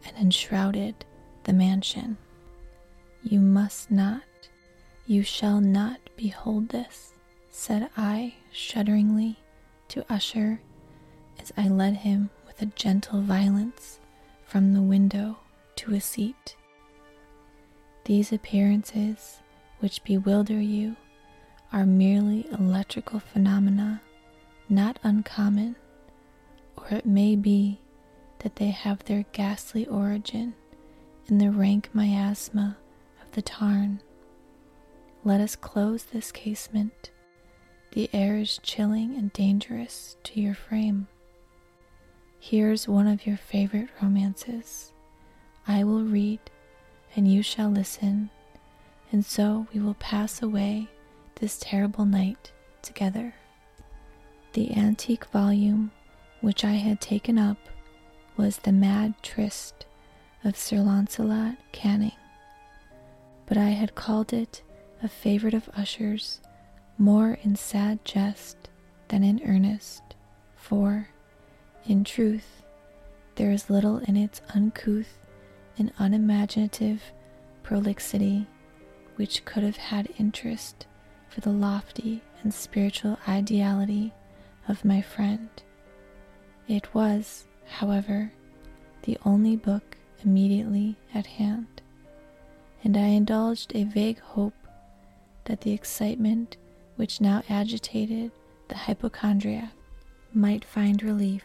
and enshrouded the mansion. You must not, you shall not behold this, said I shudderingly to Usher as I led him with a gentle violence from the window to a seat. These appearances which bewilder you are merely electrical phenomena not uncommon, or it may be that they have their ghastly origin in the rank miasma of the tarn. Let us close this casement. The air is chilling and dangerous to your frame. Here's one of your favorite romances. I will read, and you shall listen, and so we will pass away this terrible night together. The antique volume which I had taken up was The Mad Tryst of Sir Launcelot Canning, but I had called it a favorite of Usher's more in sad jest than in earnest, for, in truth, there is little in its uncouth and unimaginative prolixity which could have had interest for the lofty and spiritual ideality of my friend. It was, however, the only book immediately at hand, and I indulged a vague hope that the excitement which now agitated the hypochondriac might find relief,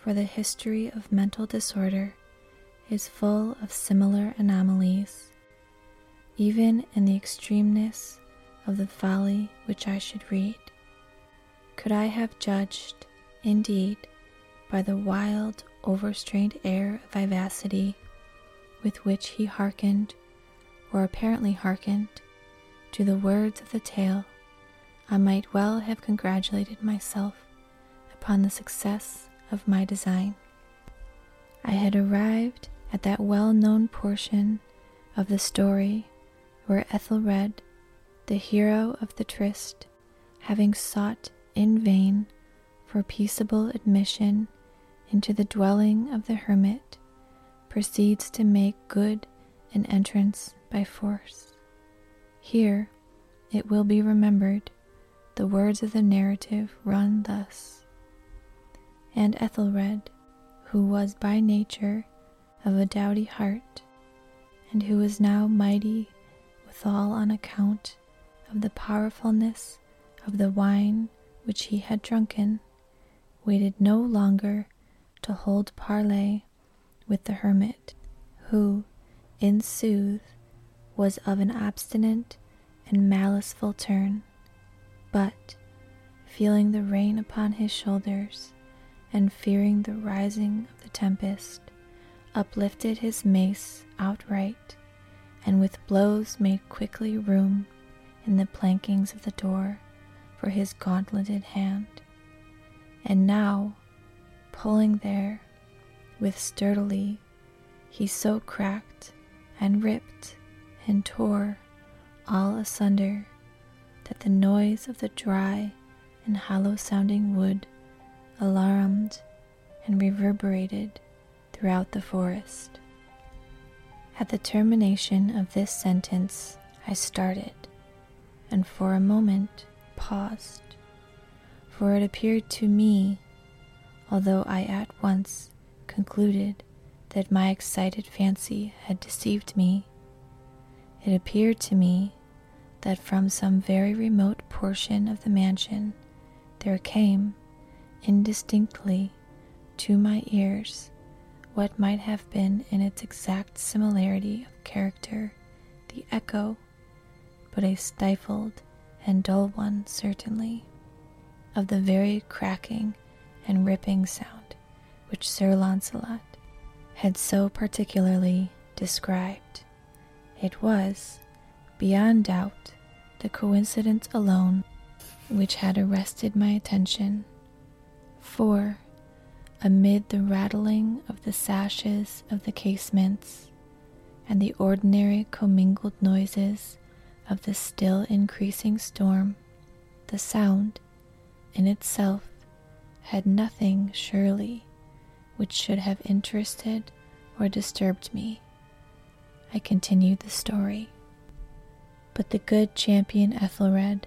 for the history of mental disorder is full of similar anomalies, even in the extremeness of the folly which I should read. Could I have judged, indeed, by the wild, overstrained air of vivacity with which he hearkened, or apparently hearkened, to the words of the tale, I might well have congratulated myself upon the success of my design. I had arrived at that well known portion of the story where Ethelred, the hero of the tryst, having sought in vain for peaceable admission into the dwelling of the hermit, proceeds to make good an entrance by force. Here, it will be remembered, the words of the narrative run thus And Ethelred, who was by nature of a doughty heart, and who was now mighty withal on account of the powerfulness of the wine which he had drunken, waited no longer to hold parley with the hermit, who, in sooth, was of an obstinate and maliceful turn, but, feeling the rain upon his shoulders, and fearing the rising of the tempest, uplifted his mace outright, and with blows made quickly room in the plankings of the door for his gauntleted hand. And now, pulling there, with sturdily, he so cracked and ripped and tore all asunder that the noise of the dry and hollow sounding wood alarmed and reverberated throughout the forest. At the termination of this sentence, I started, and for a moment paused, for it appeared to me, although I at once concluded that my excited fancy had deceived me, it appeared to me that from some very remote portion of the mansion there came, indistinctly, to my ears what might have been in its exact similarity of character the echo, but a stifled and dull one certainly, of the very cracking and ripping sound which Sir Launcelot had so particularly described. It was, beyond doubt, the coincidence alone which had arrested my attention, for, amid the rattling of the sashes of the casements and the ordinary commingled noises of the still increasing storm, the sound, in itself, had nothing surely which should have interested or disturbed me. I continued the story. But the good champion Ethelred,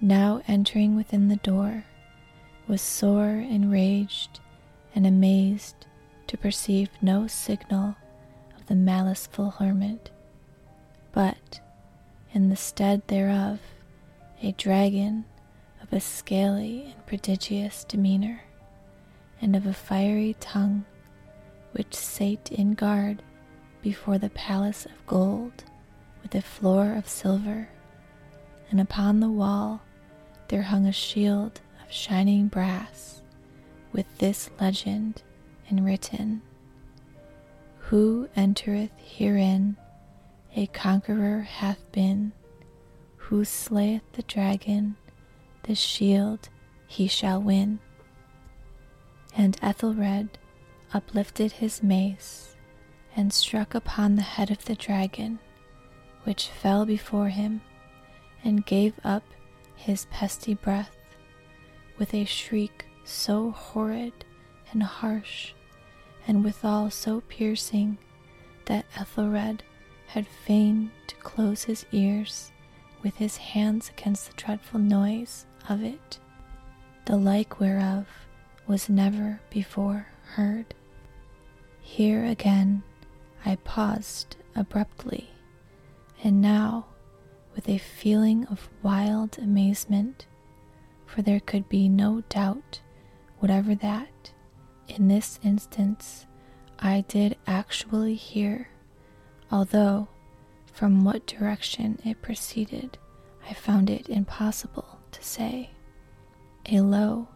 now entering within the door, was sore enraged and amazed to perceive no signal of the maliceful hermit, but, in the stead thereof, a dragon of a scaly and prodigious demeanor, and of a fiery tongue, which sate in guard before the palace of gold with a floor of silver, and upon the wall there hung a shield of shining brass with this legend enwritten Who entereth herein a conqueror hath been, who slayeth the dragon, the shield he shall win. And Ethelred uplifted his mace and struck upon the head of the dragon, which fell before him and gave up his pesty breath with a shriek so horrid and harsh, and withal so piercing that Ethelred had fain to close his ears with his hands against the dreadful noise of it, the like whereof was never before heard. Here again I paused abruptly, and now with a feeling of wild amazement, for there could be no doubt whatever that, in this instance, I did actually hear, although from what direction it proceeded I found it impossible to say. A low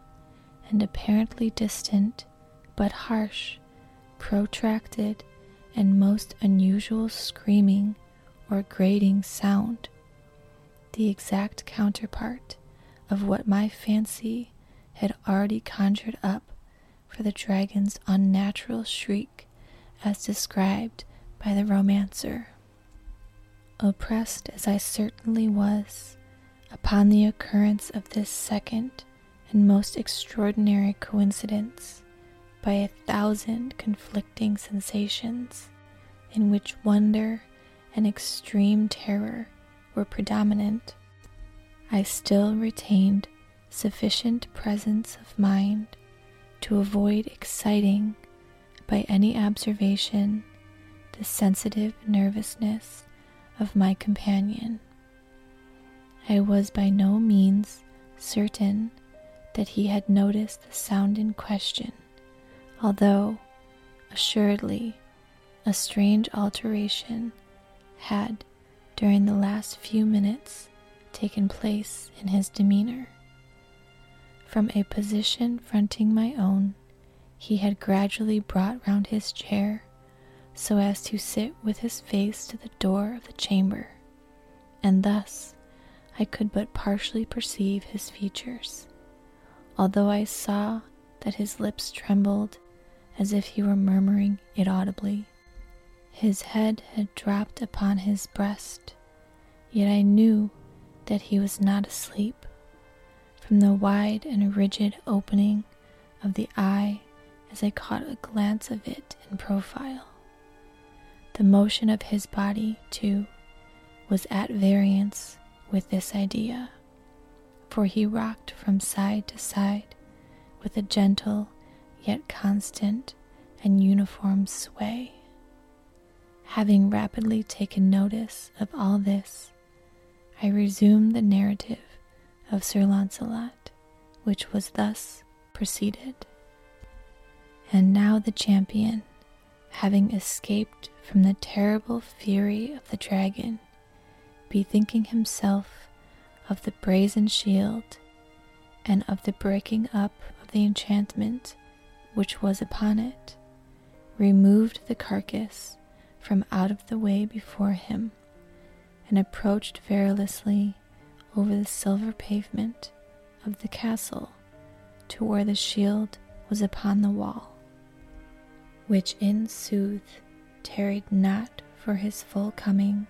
and apparently distant, but harsh, protracted, and most unusual screaming or grating sound, the exact counterpart of what my fancy had already conjured up for the dragon's unnatural shriek as described by the romancer. Oppressed as I certainly was upon the occurrence of this second and most extraordinary coincidence by a thousand conflicting sensations in which wonder and extreme terror were predominant, I still retained sufficient presence of mind to avoid exciting by any observation the sensitive nervousness of my companion. I was by no means certain that he had noticed the sound in question, although, assuredly, a strange alteration had, during the last few minutes, taken place in his demeanor. From a position fronting my own, he had gradually brought round his chair so as to sit with his face to the door of the chamber, and thus I could but partially perceive his features, although I saw that his lips trembled as if he were murmuring it audibly. His head had dropped upon his breast, yet I knew that he was not asleep. From the wide and rigid opening of the eye as I caught a glance of it in profile. The motion of his body, too, was at variance with this idea, for he rocked from side to side with a gentle yet constant and uniform sway. Having rapidly taken notice of all this, I resumed the narrative of Sir Launcelot, which was thus proceeded. And now the champion, having escaped from the terrible fury of the dragon, bethinking himself of the brazen shield and of the breaking up of the enchantment which was upon it, removed the carcass from out of the way before him and approached perilously over the silver pavement of the castle to where the shield was upon the wall, which in sooth tarried not for his full coming,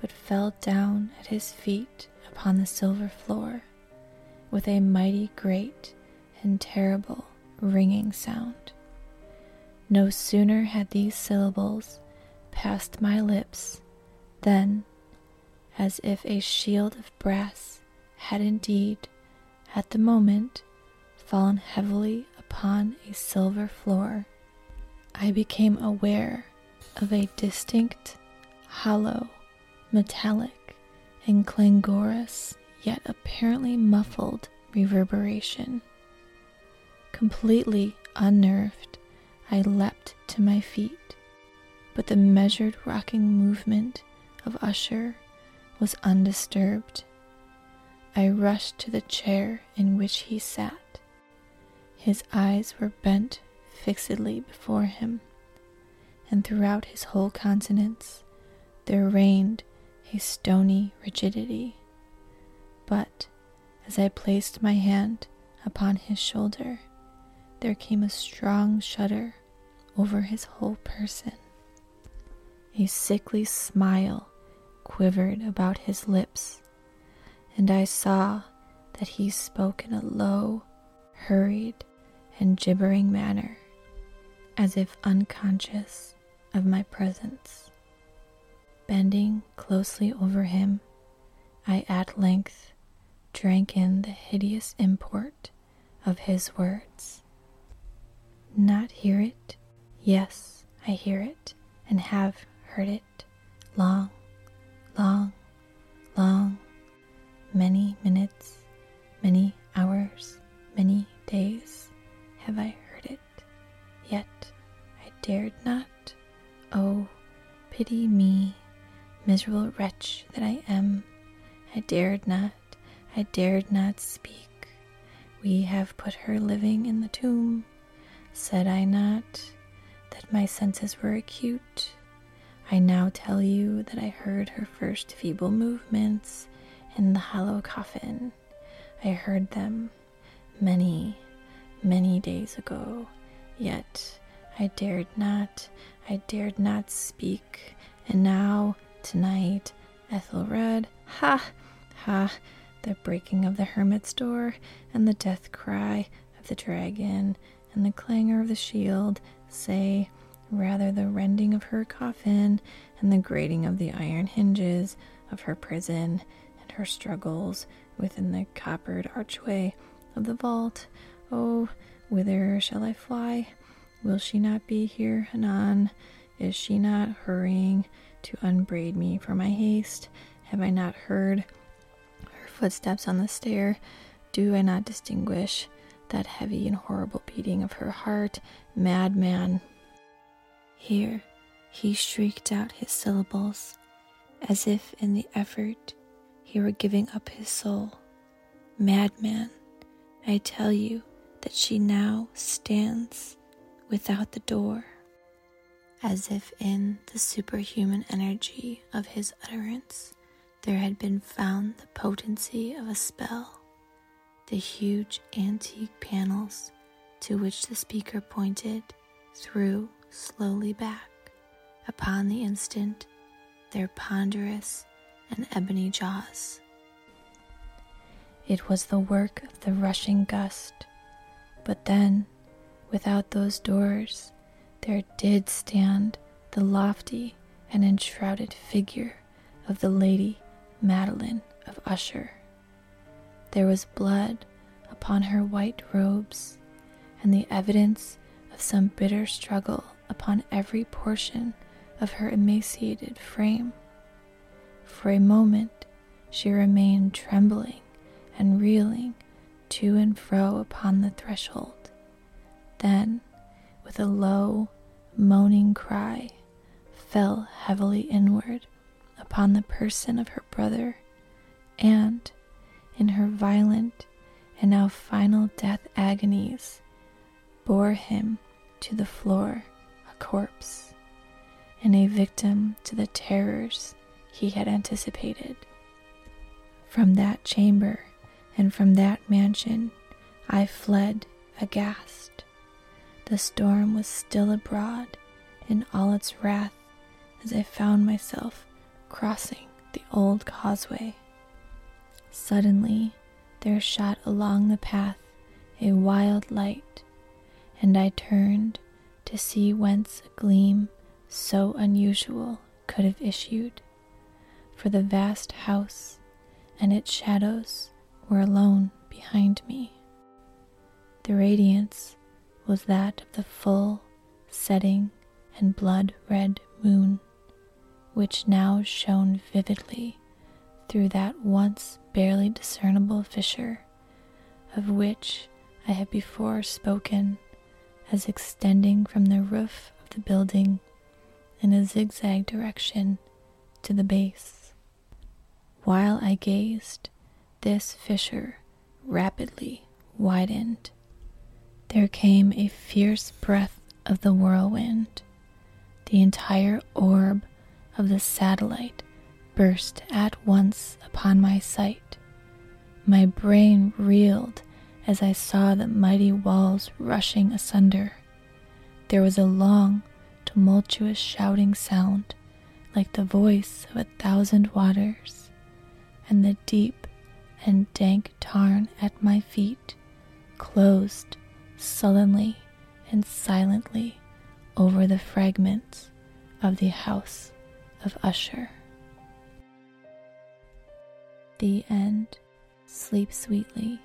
but fell down at his feet upon the silver floor with a mighty great and terrible ringing sound. No sooner had these syllables passed my lips than, as if a shield of brass had indeed, at the moment, fallen heavily upon a silver floor, I became aware of a distinct, hollow, metallic, and clangorous, yet apparently muffled reverberation. Completely unnerved, I leapt to my feet, but the measured rocking movement of Usher was undisturbed. I rushed to the chair in which he sat. His eyes were bent fixedly before him, and throughout his whole countenance there reigned a stony rigidity. But as I placed my hand upon his shoulder, there came a strong shudder over his whole person. A sickly smile quivered about his lips, and I saw that he spoke in a low, hurried, and gibbering manner, as if unconscious of my presence. Bending closely over him, I at length drank in the hideous import of his words. Not hear it? Yes, I hear it, and have heard it long, long, long, many minutes, many hours, many days have I heard it, yet I dared not. Oh, pity me, miserable wretch that I am. I dared not, I dared not speak. We have put her living in the tomb. Said I not that my senses were acute? I now tell you that I heard her first feeble movements in the hollow coffin. I heard them many, many days ago, yet I dared not, I dared not speak. And now, tonight, Ethelred, ha, ha, the breaking of the hermit's door, and the death cry of the dragon, and the clangor of the shield, say, rather the rending of her coffin and the grating of the iron hinges of her prison and her struggles within the coppered archway of the vault. Oh, whither shall I fly? Will she not be here anon? Is she not hurrying to unbraid me for my haste? Have I not heard her footsteps on the stair? Do I not distinguish that heavy and horrible beating of her heart? Madman! Here he shrieked out his syllables, as if in the effort he were giving up his soul. Madman, I tell you that she now stands without the door. as if in the superhuman energy of his utterance there had been found the potency of a spell. The huge antique panels to which the speaker pointed threw slowly back upon the instant their ponderous and ebony jaws. It was the work of the rushing gust, but then, without those doors, there did stand the lofty and enshrouded figure of the Lady Madeline of Usher. There was blood upon her white robes, and the evidence of some bitter struggle upon every portion of her emaciated frame. For a moment she remained trembling and reeling to and fro upon the threshold. Then, with a low, moaning cry, fell heavily inward upon the person of her brother, and, in her violent and now final death agonies, bore him to the floor a corpse, and a victim to the terrors he had anticipated. From that chamber and from that mansion I fled aghast. The storm was still abroad in all its wrath as I found myself crossing the old causeway. Suddenly, there shot along the path a wild light, and I turned to see whence a gleam so unusual could have issued, for the vast house and its shadows were alone behind me. The radiance was that of the full setting and blood red moon, which now shone vividly through that once barely discernible fissure of which I had before spoken as extending from the roof of the building in a zigzag direction to the base. While I gazed, this fissure rapidly widened. There came a fierce breath of the whirlwind. The entire orb of the satellite burst at once upon my sight. My brain reeled as I saw the mighty walls rushing asunder. There was a long, tumultuous shouting sound, like the voice of a thousand waters, and the deep and dank tarn at my feet closed sullenly and silently over the fragments of the house of Usher. The end. Sleep sweetly.